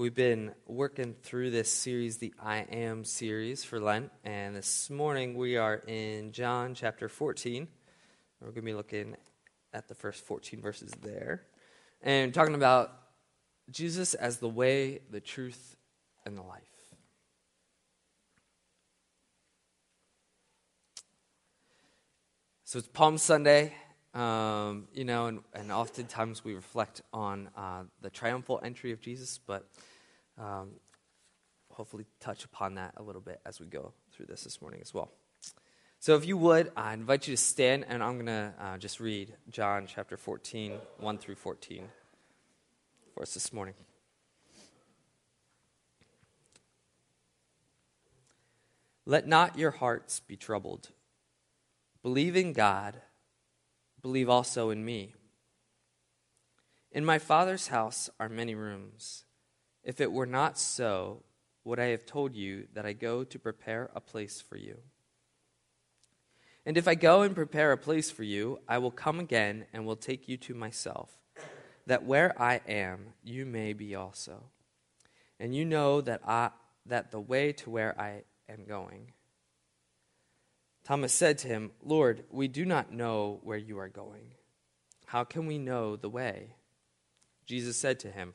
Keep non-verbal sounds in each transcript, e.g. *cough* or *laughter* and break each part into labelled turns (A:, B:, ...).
A: We've been working through this series, the I Am series for Lent, and this morning we are in John chapter 14. We're going to be looking at the first 14 verses there and talking about Jesus as the way, the truth, and the life. So it's Palm Sunday, um, you know, and, and oftentimes we reflect on uh, the triumphal entry of Jesus, but um, hopefully touch upon that a little bit as we go through this this morning as well. So if you would, I invite you to stand, and I'm going to uh, just read John chapter 14, 1 through 14 for us this morning. Let not your hearts be troubled. Believe in God, believe also in me. In my Father's house are many rooms. If it were not so, would I have told you that I go to prepare a place for you? And if I go and prepare a place for you, I will come again and will take you to myself, that where I am, you may be also. And you know that, I, that the way to where I am going. Thomas said to him, Lord, we do not know where you are going. How can we know the way? Jesus said to him,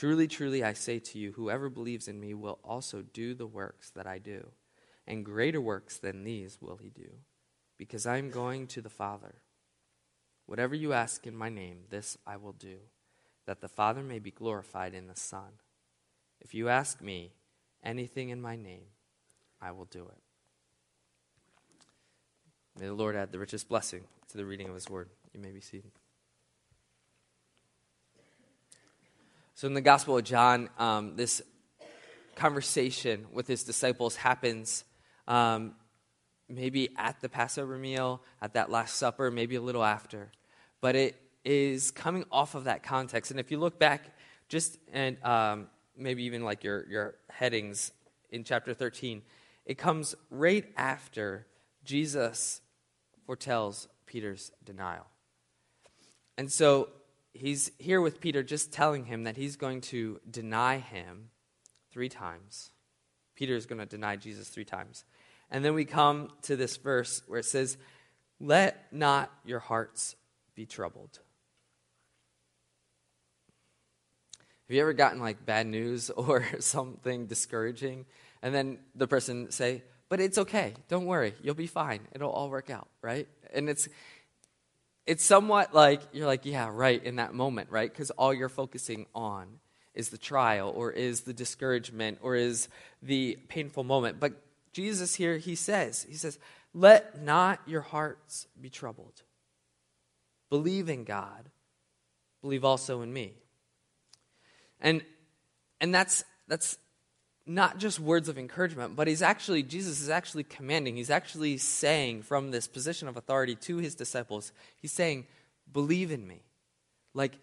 A: Truly, truly, I say to you, whoever believes in me will also do the works that I do, and greater works than these will he do, because I am going to the Father. Whatever you ask in my name, this I will do, that the Father may be glorified in the Son. If you ask me anything in my name, I will do it. May the Lord add the richest blessing to the reading of his word. You may be seated. So, in the Gospel of John, um, this conversation with his disciples happens um, maybe at the Passover meal, at that Last Supper, maybe a little after. But it is coming off of that context. And if you look back, just and um, maybe even like your, your headings in chapter 13, it comes right after Jesus foretells Peter's denial. And so he's here with Peter just telling him that he's going to deny him three times. Peter is going to deny Jesus three times. And then we come to this verse where it says, Let not your hearts be troubled. Have you ever gotten like bad news *laughs* or something discouraging? And then the person say, But it's okay. Don't worry. You'll be fine. It'll all work out, right? And it's it's somewhat like you're like, yeah, right, in that moment, right? Because all you're focusing on is the trial or is the discouragement or is the painful moment. But Jesus here, he says, he says, let not your hearts be troubled. Believe in God. Believe also in me. And and that's that's not just words of encouragement, but he's actually, Jesus is actually commanding, he's actually saying from this position of authority to his disciples, he's saying, believe in me. Like,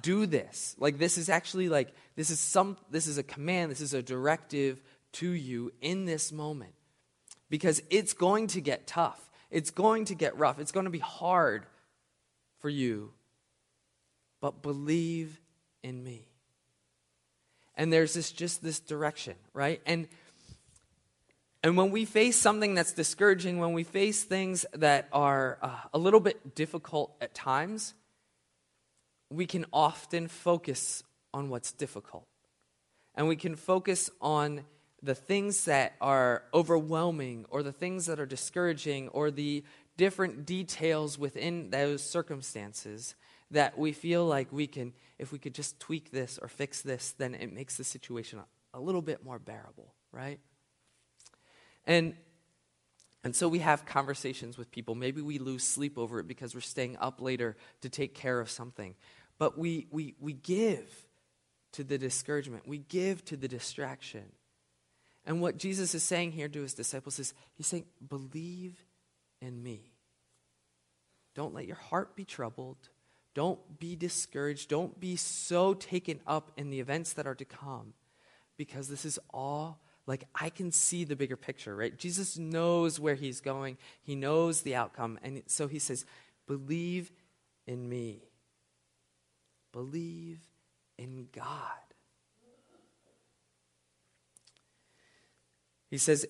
A: do this. Like, this is actually like, this is some, this is a command, this is a directive to you in this moment. Because it's going to get tough. It's going to get rough. It's going to be hard for you. But believe in me and there's this just this direction, right? And and when we face something that's discouraging, when we face things that are uh, a little bit difficult at times, we can often focus on what's difficult. And we can focus on the things that are overwhelming or the things that are discouraging or the different details within those circumstances that we feel like we can, if we could just tweak this or fix this, then it makes the situation a, a little bit more bearable, right? And and so we have conversations with people. Maybe we lose sleep over it because we're staying up later to take care of something. But we, we, we give to the discouragement, we give to the distraction. And what Jesus is saying here to his disciples is He's saying, believe in me. Don't let your heart be troubled. Don't be discouraged. Don't be so taken up in the events that are to come because this is all like I can see the bigger picture, right? Jesus knows where he's going, he knows the outcome. And so he says, Believe in me, believe in God. He says,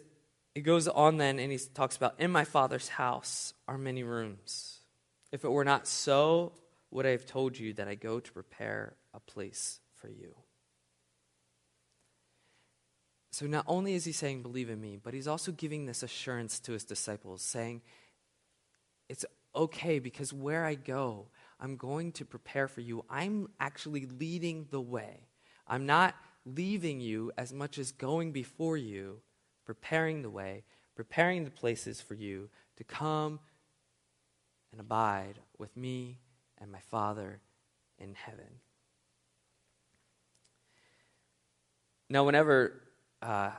A: he goes on then and he talks about, In my Father's house are many rooms. If it were not so, would I have told you that I go to prepare a place for you? So not only is he saying, believe in me, but he's also giving this assurance to his disciples, saying, it's okay because where I go, I'm going to prepare for you. I'm actually leading the way. I'm not leaving you as much as going before you, preparing the way, preparing the places for you to come and abide with me and my Father in heaven. Now, whenever uh,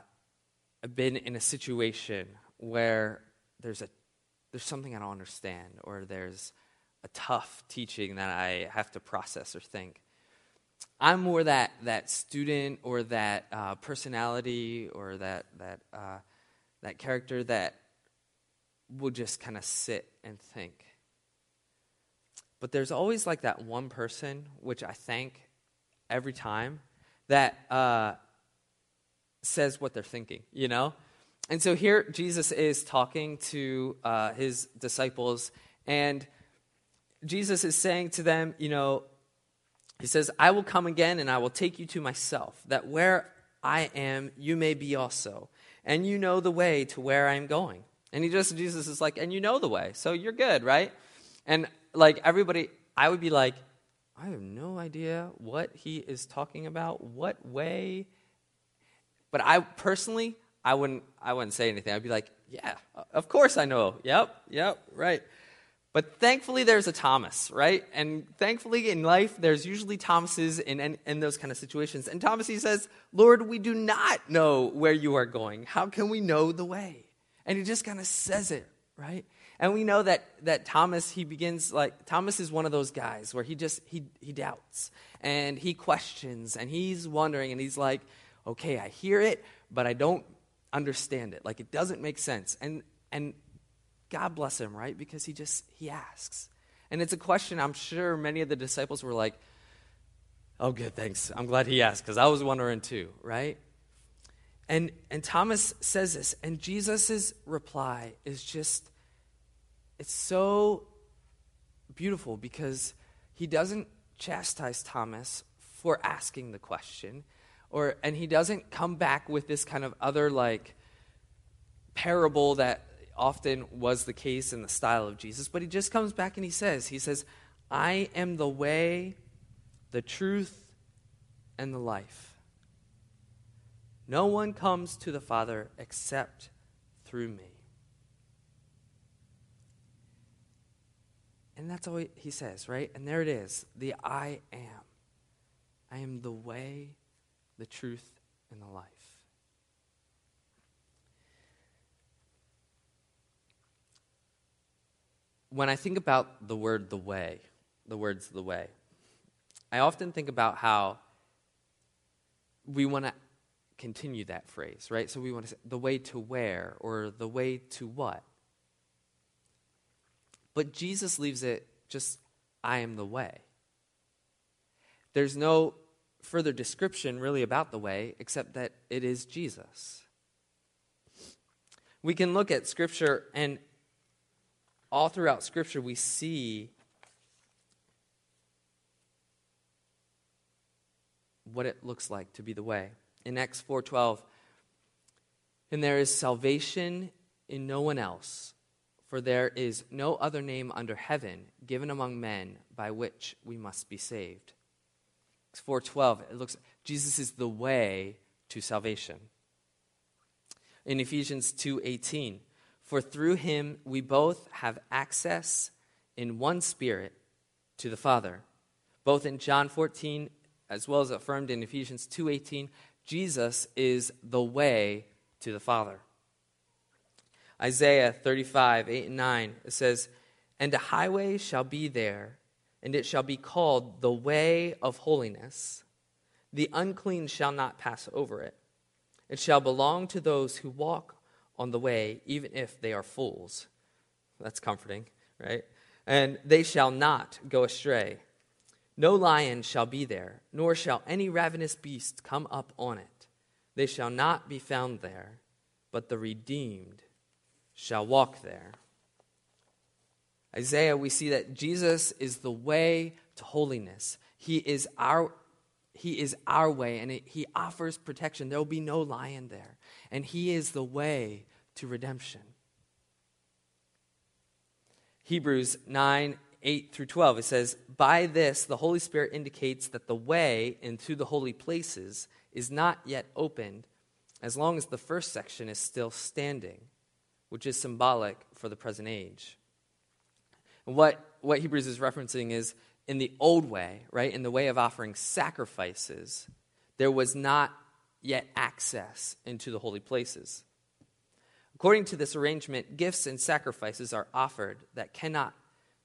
A: I've been in a situation where there's a there's something I don't understand, or there's a tough teaching that I have to process or think. I'm more that that student or that uh, personality or that that uh, that character that will just kind of sit and think. But there's always like that one person, which I thank every time, that uh, says what they're thinking, you know? And so here Jesus is talking to uh, his disciples, and Jesus is saying to them, you know, he says, I will come again and I will take you to myself, that where I am, you may be also. And you know the way to where I am going. And he just, Jesus is like, and you know the way, so you're good, right? And like everybody, I would be like, I have no idea what he is talking about. What way but I personally, I wouldn't, I wouldn't say anything. I'd be like, yeah, of course I know. Yep, yep, right. But thankfully, there's a Thomas, right? And thankfully, in life, there's usually Thomases in, in, in, those kind of situations. And Thomas, he says, Lord, we do not know where you are going. How can we know the way? And he just kind of says it, right? And we know that, that Thomas, he begins like, Thomas is one of those guys where he just, he, he doubts and he questions and he's wondering and he's like, okay, I hear it, but I don't understand it. Like it doesn't make sense. And and God bless him, right? Because he just he asks. And it's a question I'm sure many of the disciples were like, "Oh, good, thanks. I'm glad he asked because I was wondering too, right?" And and Thomas says this, and Jesus' reply is just it's so beautiful because he doesn't chastise Thomas for asking the question or and he doesn't come back with this kind of other like parable that often was the case in the style of Jesus, but he just comes back and he says, he says, I am the way, the truth, and the life. No one comes to the Father except through me. And that's all he says, right? And there it is the I am. I am the way, the truth, and the life. When I think about the word the way, the words the way, I often think about how we want to continue that phrase, right? So we want to say the way to where or the way to what. But Jesus leaves it just, I am the way. There's no further description really about the way except that it is Jesus. We can look at Scripture, and all throughout Scripture, we see what it looks like to be the way. In Acts 4:12, And there is salvation in no one else, for there is no other name under heaven given among men by which we must be saved. 412, it looks Jesus is the way to salvation. In Ephesians 2:18, for through him we both have access in one spirit to the Father. Both in John 14 as well as affirmed in Ephesians 2:18, Jesus is the way to the Father. Isaiah 35, 8 and 9, it says, And a highway shall be there, and it shall be called the way of holiness. The unclean shall not pass over it. It shall belong to those who walk on the way, even if they are fools. That's comforting, right? And they shall not go astray. No lion shall be there, nor shall any ravenous beast come up on it. They shall not be found there, but the redeemed shall walk there. Isaiah, we see that Jesus is the way to holiness. He is our, he is our way, and it, he offers protection. There will be no lion there. And he is the way to redemption. Hebrews 9 8 through 12, it says, By this the Holy Spirit indicates that the way into the holy places is not yet opened as long as the first section is still standing, which is symbolic for the present age. What, what Hebrews is referencing is in the old way, right, in the way of offering sacrifices, there was not yet access into the holy places. According to this arrangement, gifts and sacrifices are offered that cannot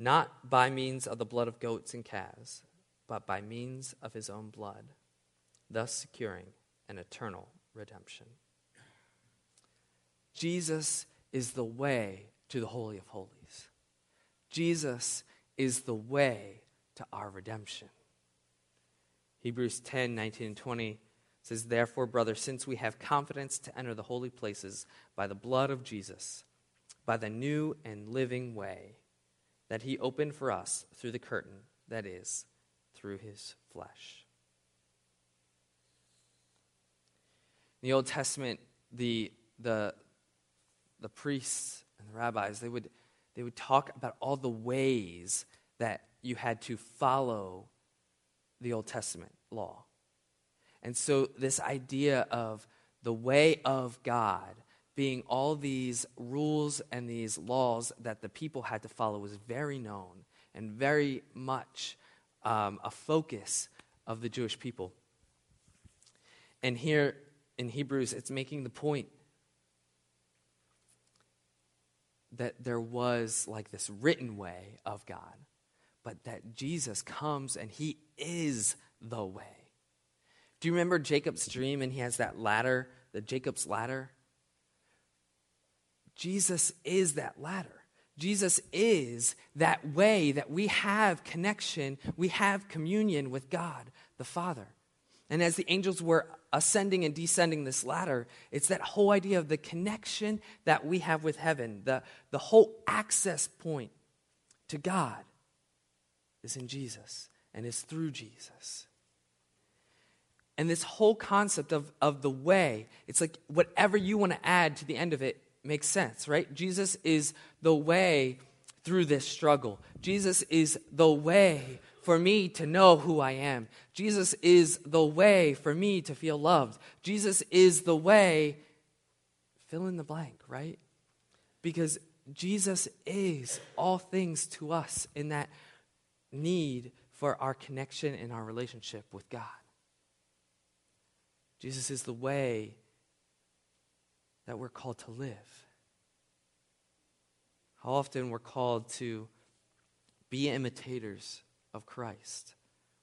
A: not by means of the blood of goats and calves, but by means of his own blood, thus securing an eternal redemption. Jesus is the way to the Holy of Holies. Jesus is the way to our redemption. Hebrews 10 19 and 20 says, Therefore, brothers, since we have confidence to enter the holy places by the blood of Jesus, by the new and living way that he opened for us through the curtain, that is, through his flesh. In the Old Testament, the, the, the priests and the rabbis, they would, they would talk about all the ways that you had to follow the Old Testament law. And so, this idea of the way of God being all these rules and these laws that the people had to follow was very known and very much um, a focus of the Jewish people. And here in Hebrews, it's making the point that there was like this written way of God, but that Jesus comes and he is the way. Do you remember Jacob's dream and he has that ladder, the Jacob's ladder? Jesus is that ladder. Jesus is that way that we have connection, we have communion with God the Father. And as the angels were ascending and descending this ladder, it's that whole idea of the connection that we have with heaven, the, the whole access point to God is in Jesus and is through Jesus. And this whole concept of, of the way, it's like whatever you want to add to the end of it makes sense, right? Jesus is the way through this struggle. Jesus is the way for me to know who I am. Jesus is the way for me to feel loved. Jesus is the way, fill in the blank, right? Because Jesus is all things to us in that need for our connection and our relationship with God. Jesus is the way that we're called to live. How often we're called to be imitators of Christ.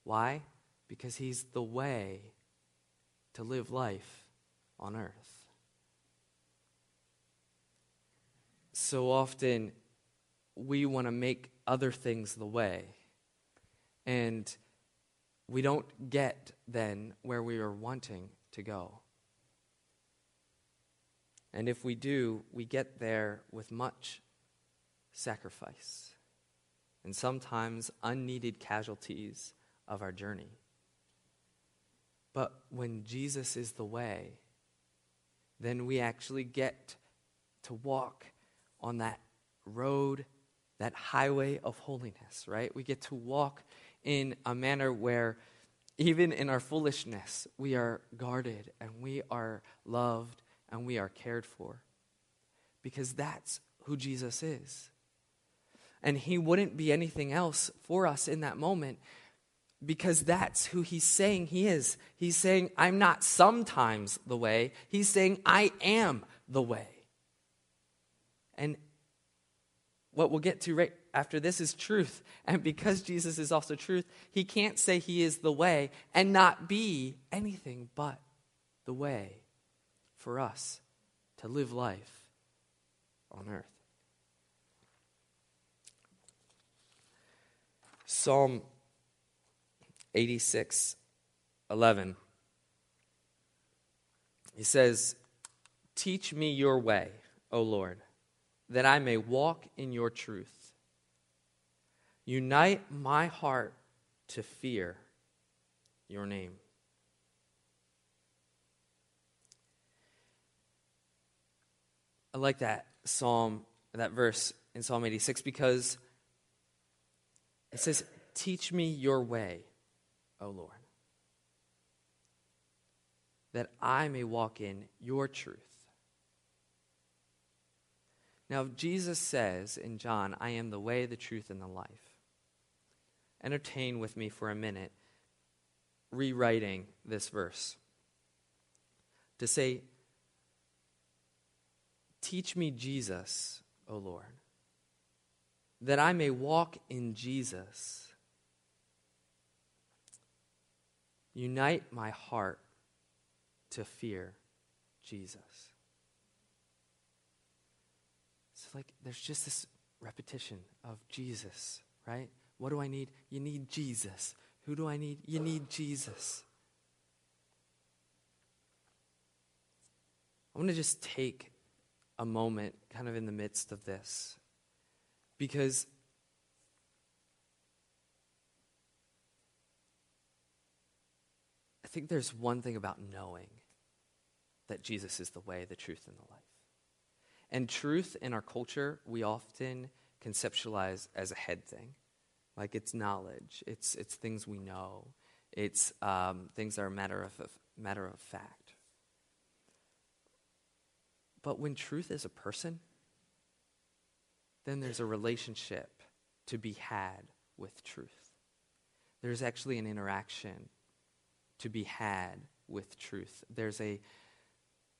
A: Why? Because he's the way to live life on earth. so often we want to make other things the way. And we don't get then where we are wanting to go. And if we do, we get there with much sacrifice and sometimes unneeded casualties of our journey. But when Jesus is the way, then we actually get to walk on that road, that highway of holiness, right? We get to walk in a manner where even in our foolishness, we are guarded and we are loved and we are cared for. Because that's who Jesus is. And he wouldn't be anything else for us in that moment because that's who he's saying he is. He's saying, I'm not sometimes the way. He's saying, I am the way. And what we'll get to right after this is truth. And because Jesus is also truth, he can't say he is the way and not be anything but the way for us to live life on earth. Psalm 86 11. He says, Teach me your way, O Lord, that I may walk in your truth. Unite my heart to fear your name. I like that psalm, that verse in Psalm 86 because it says, Teach me your way, O Lord, that I may walk in your truth. Now, Jesus says in John, I am the way, the truth, and the life. Entertain with me for a minute, rewriting this verse. To say, Teach me Jesus, O Lord, that I may walk in Jesus. Unite my heart to fear Jesus. So, like, there's just this repetition of Jesus, right? What do I need? You need Jesus. Who do I need? You need Jesus. I want to just take a moment kind of in the midst of this because I think there's one thing about knowing that Jesus is the way, the truth, and the life. And truth in our culture, we often conceptualize as a head thing. Like it's knowledge, it's, it's things we know, it's um, things that are matter of, matter of fact. But when truth is a person, then there's a relationship to be had with truth. There's actually an interaction to be had with truth. There's a,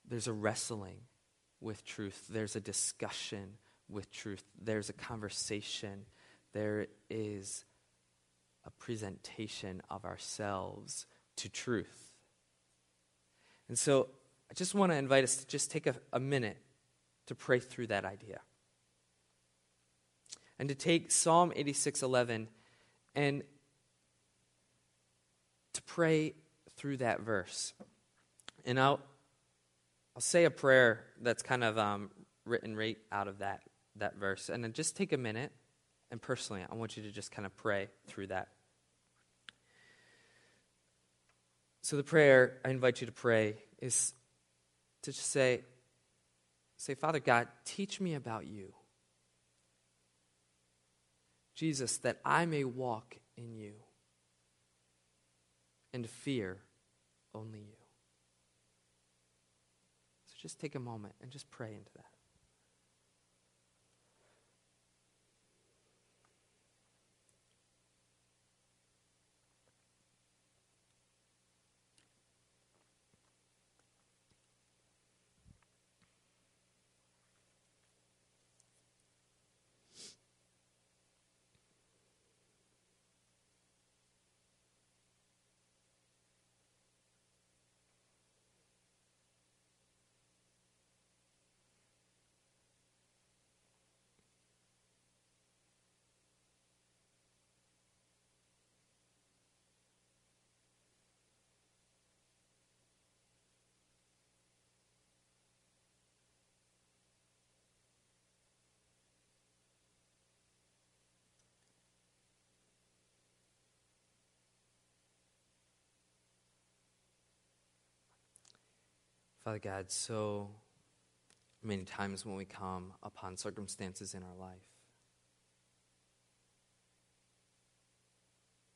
A: there's a wrestling with truth. There's a discussion with truth. There's a conversation. There is a presentation of ourselves to truth. And so I just want to invite us to just take a, a minute to pray through that idea. And to take Psalm 86:11 and to pray through that verse. And I'll, I'll say a prayer that's kind of um, written right out of that, that verse. And then just take a minute, and personally, I want you to just kind of pray through that. So, the prayer I invite you to pray is to just say, say, Father God, teach me about you. Jesus, that I may walk in you and fear only you. So just take a moment and just pray into that. Father God, so many times when we come upon circumstances in our life,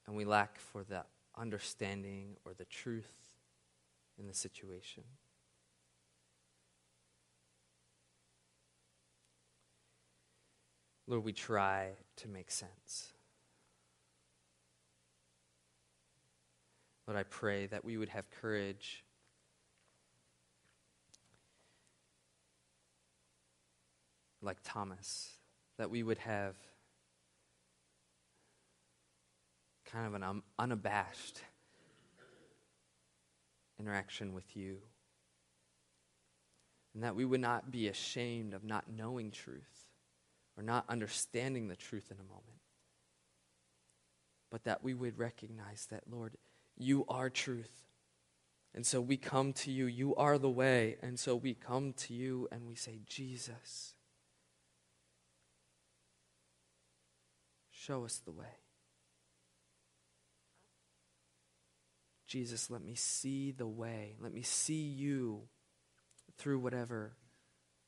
A: and we lack for the understanding or the truth in the situation. Lord, we try to make sense. Lord, I pray that we would have courage like Thomas, that we would have kind of an unabashed interaction with you. And that we would not be ashamed of not knowing truth or not understanding the truth in a moment. But that we would recognize that, Lord, you are truth. And so we come to you. You are the way. And so we come to you and we say, Jesus, show us the way. Jesus, let me see the way. Let me see you through whatever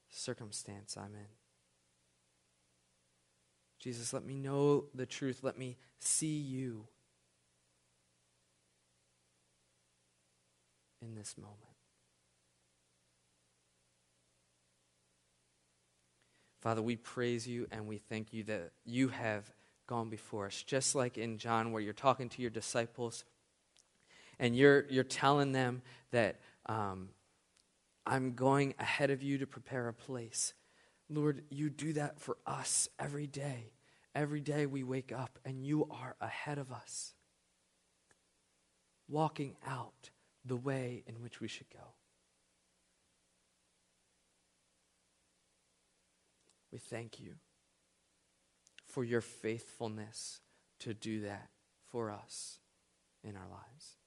A: circumstance I'm in. Jesus, let me know the truth. Let me see you in this moment. Father, we praise you and we thank you that you have gone before us. Just like in John, where you're talking to your disciples and you're, you're telling them that um, I'm going ahead of you to prepare a place. Lord, you do that for us every day. Every day we wake up and you are ahead of us, walking out the way in which we should go. We thank you for your faithfulness to do that for us in our lives.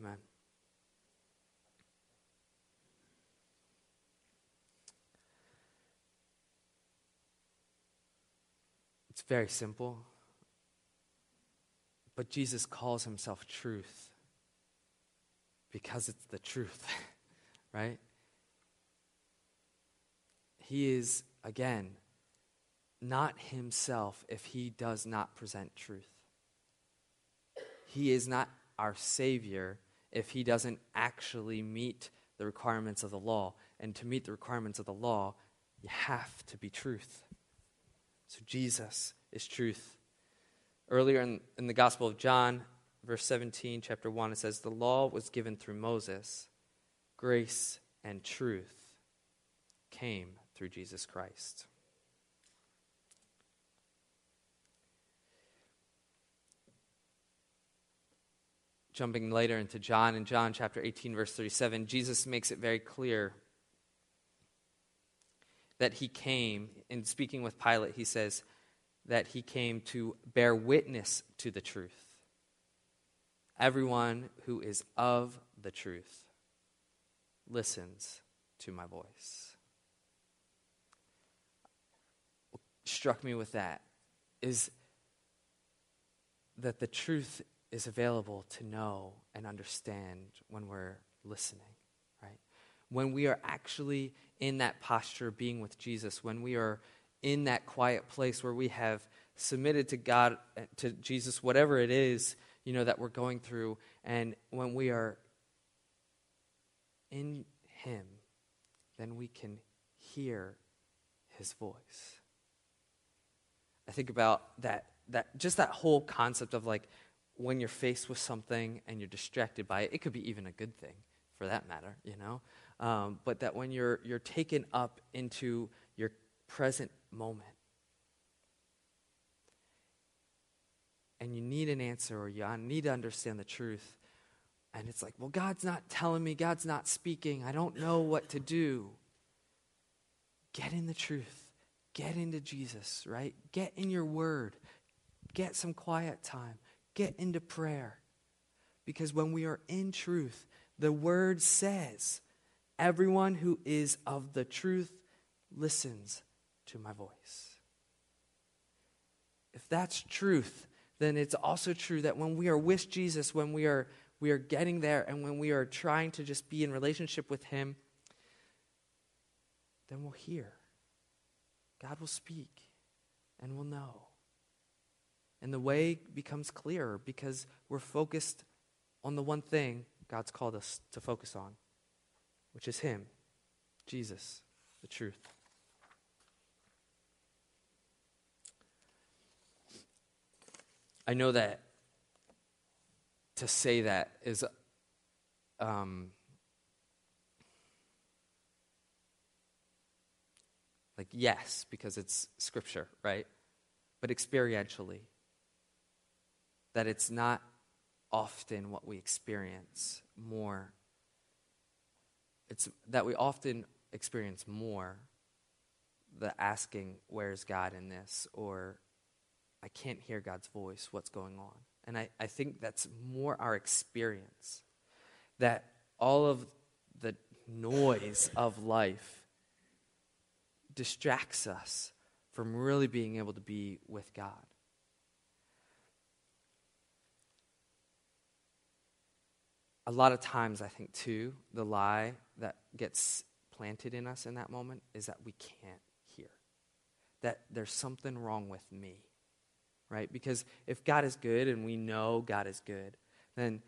A: Amen. It's very simple. But Jesus calls himself truth because it's the truth, *laughs* right? He is, again, not himself if he does not present truth. He is not our Savior if he doesn't actually meet the requirements of the law. And to meet the requirements of the law, you have to be truth. So Jesus is truth. Earlier in, in the Gospel of John, verse 17, chapter 1, it says, The law was given through Moses, grace and truth came through Jesus Christ. Jumping later into John, in John chapter 18, verse 37, Jesus makes it very clear that he came, in speaking with Pilate, he says, that he came to bear witness to the truth. Everyone who is of the truth listens to my voice. What struck me with that is that the truth is available to know and understand when we're listening, right? When we are actually in that posture being with Jesus, when we are in that quiet place where we have submitted to God, to Jesus, whatever it is, you know, that we're going through. And when we are in Him, then we can hear His voice. I think about that, that just that whole concept of like when you're faced with something and you're distracted by it, it could be even a good thing for that matter, you know. Um, but that when you're you're taken up into your present moment. And you need an answer or you need to understand the truth. And it's like, well, God's not telling me, God's not speaking, I don't know what to do. Get in the truth, get into Jesus, right? Get in your word, get some quiet time, get into prayer. Because when we are in truth, the word says, everyone who is of the truth listens to my voice. If that's truth, then it's also true that when we are with Jesus, when we are we are getting there and when we are trying to just be in relationship with him, then we'll hear. God will speak and we'll know. And the way becomes clearer because we're focused on the one thing God's called us to focus on, which is Him, Jesus, the truth. I know that to say that is um, like yes because it's scripture right? But experientially that it's not often what we experience more. It's that we often experience more the asking where's god in this? or i can't hear god's voice. What's going on? And I, I think that's more our experience. That all of the noise of life distracts us from really being able to be with God. A lot of times, I think, too, the lie that gets planted in us in that moment is that we can't hear, that there's something wrong with me right? Because if God is good and we know God is good, then,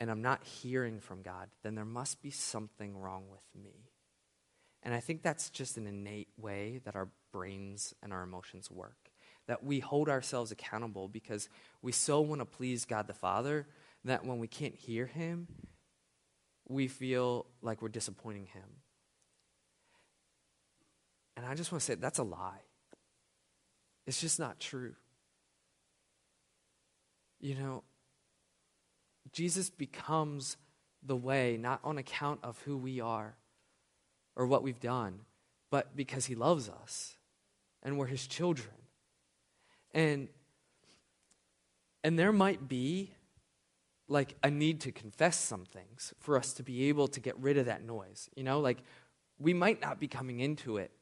A: and I'm not hearing from God, then there must be something wrong with me. And I think that's just an innate way that our brains and our emotions work. That we hold ourselves accountable because we so want to please God the Father that when we can't hear Him, we feel like we're disappointing Him. And I just want to say that's a lie. It's just not true. You know, Jesus becomes the way, not on account of who we are or what we've done, but because he loves us and we're his children. And and there might be like a need to confess some things for us to be able to get rid of that noise. You know, like we might not be coming into it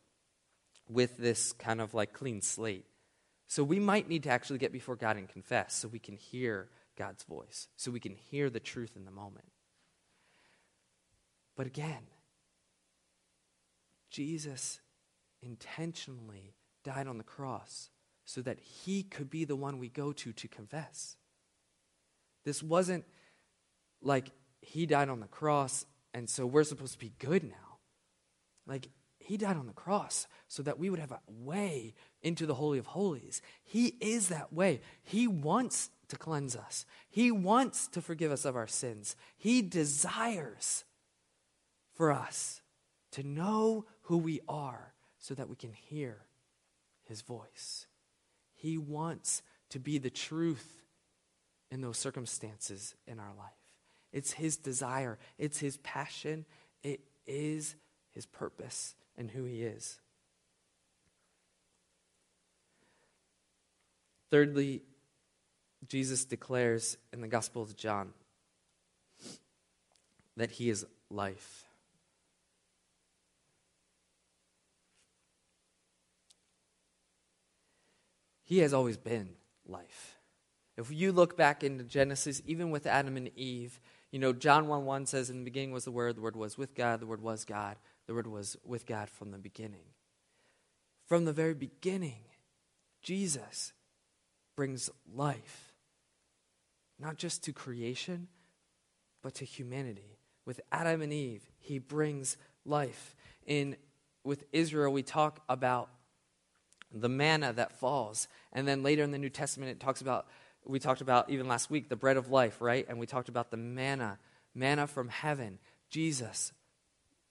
A: with this kind of like clean slate. So we might need to actually get before God and confess so we can hear God's voice, so we can hear the truth in the moment. But again, Jesus intentionally died on the cross so that he could be the one we go to to confess. This wasn't like he died on the cross and so we're supposed to be good now. Like he died on the cross so that we would have a way into the Holy of Holies. He is that way. He wants to cleanse us, He wants to forgive us of our sins. He desires for us to know who we are so that we can hear His voice. He wants to be the truth in those circumstances in our life. It's His desire, it's His passion, it is His purpose and who He is. Thirdly, Jesus declares in the Gospel of John that He is life. He has always been life. If you look back into Genesis, even with Adam and Eve, you know, John 1 1 says, In the beginning was the Word, the Word was with God, the Word was God. The Word was with God from the beginning. From the very beginning, Jesus brings life, not just to creation, but to humanity. With Adam and Eve, he brings life. In with Israel, we talk about the manna that falls. And then later in the New Testament, it talks about, we talked about even last week, the bread of life, right? And we talked about the manna, manna from heaven. Jesus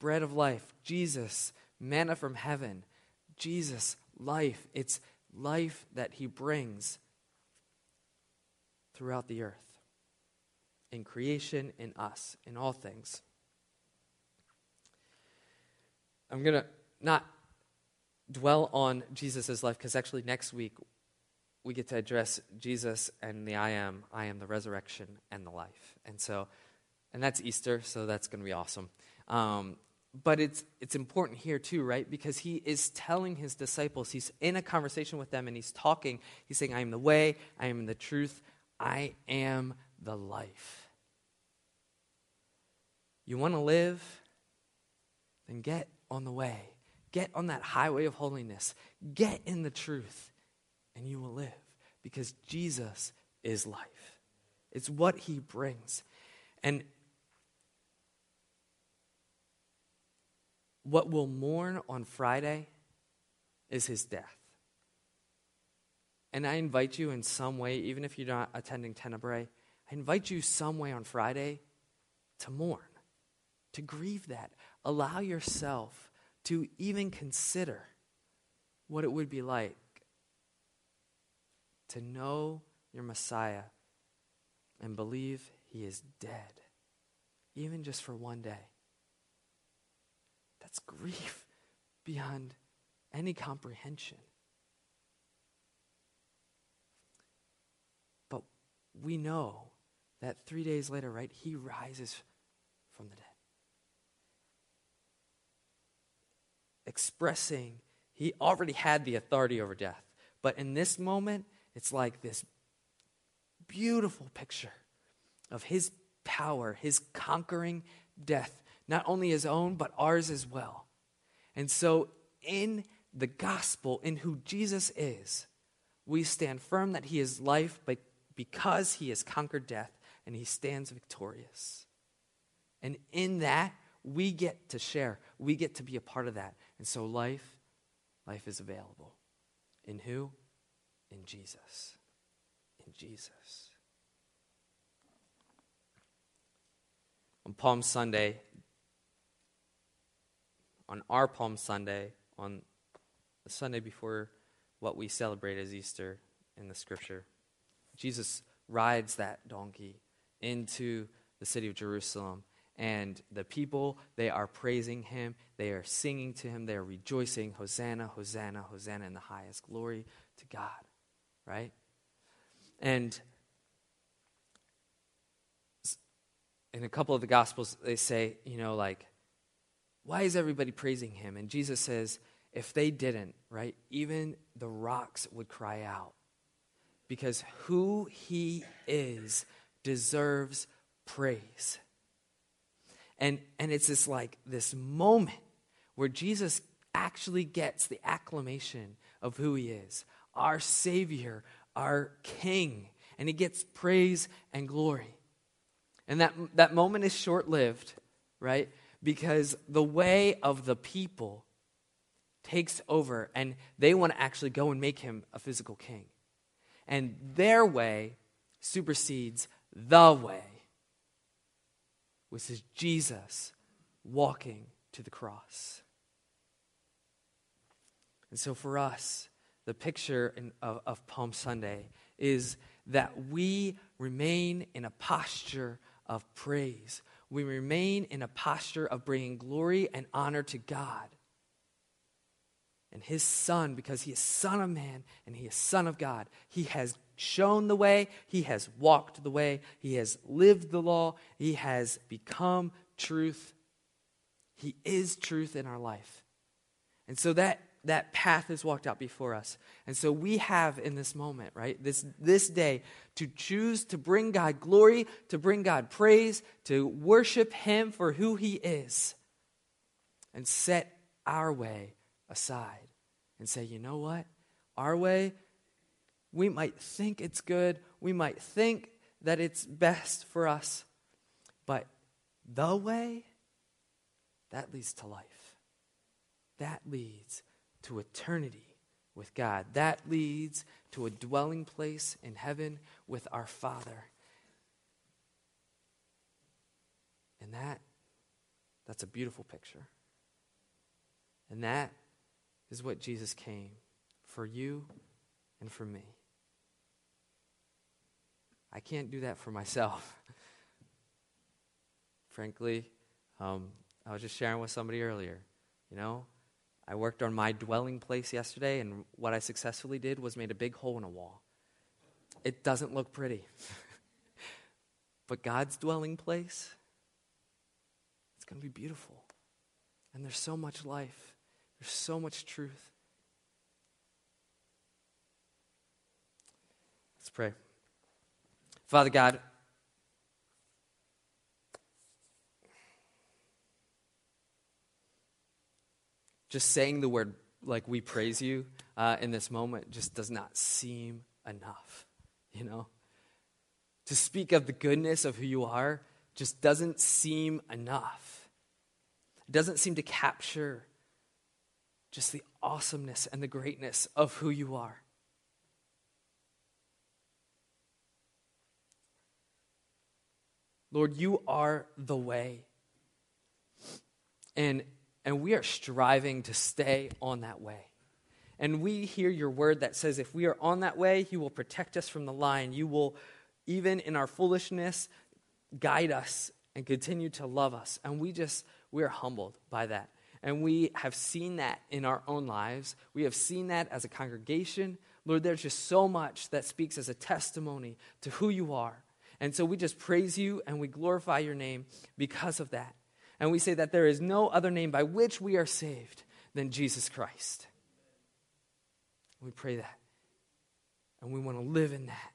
A: bread of life, Jesus, manna from heaven, Jesus, life. It's life that he brings throughout the earth, in creation, in us, in all things. I'm going to not dwell on Jesus' life because actually next week we get to address Jesus and the I am. I am the resurrection and the life. And so, and that's Easter, so that's going to be awesome. Um, but it's, it's important here too, right? Because he is telling his disciples, he's in a conversation with them and he's talking. He's saying, I am the way, I am the truth, I am the life. You want to live? Then get on the way. Get on that highway of holiness. Get in the truth, and you will live because Jesus is life. It's what he brings. And what we'll mourn on Friday is his death. And I invite you in some way, even if you're not attending Tenebrae, I invite you some way on Friday to mourn, to grieve that. Allow yourself to even consider what it would be like to know your Messiah and believe he is dead, even just for one day. That's grief *laughs* beyond any comprehension. But we know that three days later, right, he rises from the dead. Expressing, he already had the authority over death. But in this moment, it's like this beautiful picture of his power, his conquering death not only his own, but ours as well. And so, in the gospel, in who Jesus is, we stand firm that he is life, but because he has conquered death and he stands victorious. And in that, we get to share. We get to be a part of that. And so life, life is available. In who? In Jesus. In Jesus. On Palm Sunday, on our Palm Sunday, on the Sunday before what we celebrate as Easter in the scripture, Jesus rides that donkey into the city of Jerusalem. And the people, they are praising him. They are singing to him. They are rejoicing. Hosanna, Hosanna, Hosanna in the highest. Glory to God. Right? And in a couple of the Gospels, they say, you know, like, why is everybody praising him? And Jesus says, if they didn't, right, even the rocks would cry out. Because who he is deserves praise. And, and it's this like this moment where Jesus actually gets the acclamation of who he is our Savior, our King, and he gets praise and glory. And that, that moment is short lived, right? because the way of the people takes over and they want to actually go and make him a physical king. And their way supersedes the way, which is Jesus walking to the cross. And so for us, the picture in, of, of Palm Sunday is that we remain in a posture of praise we remain in a posture of bringing glory and honor to God and his son because he is son of man and he is son of God. He has shown the way, he has walked the way, he has lived the law, he has become truth. He is truth in our life. And so that that path is walked out before us. And so we have in this moment, right, this, this day, to choose to bring God glory, to bring God praise, to worship Him for who He is, and set our way aside and say, you know what? Our way, we might think it's good, we might think that it's best for us, but the way, that leads to life. That leads to eternity with God. That leads to a dwelling place in heaven with our Father. And that that's a beautiful picture. And that is what Jesus came for you and for me. I can't do that for myself. *laughs* Frankly, um, I was just sharing with somebody earlier. You know, I worked on my dwelling place yesterday, and what I successfully did was made a big hole in a wall. It doesn't look pretty. *laughs* but God's dwelling place, it's going to be beautiful. And there's so much life, there's so much truth. Let's pray. Father God, just saying the word like we praise you uh, in this moment just does not seem enough, you know? To speak of the goodness of who you are just doesn't seem enough. It doesn't seem to capture just the awesomeness and the greatness of who you are. Lord, you are the way. And, and we are striving to stay on that way. And we hear your word that says if we are on that way, you will protect us from the lion. You will, even in our foolishness, guide us and continue to love us. And we just, we are humbled by that. And we have seen that in our own lives. We have seen that as a congregation. Lord, there's just so much that speaks as a testimony to who you are and so we just praise you and we glorify your name because of that. And we say that there is no other name by which we are saved than Jesus Christ. We pray that. And we want to live in that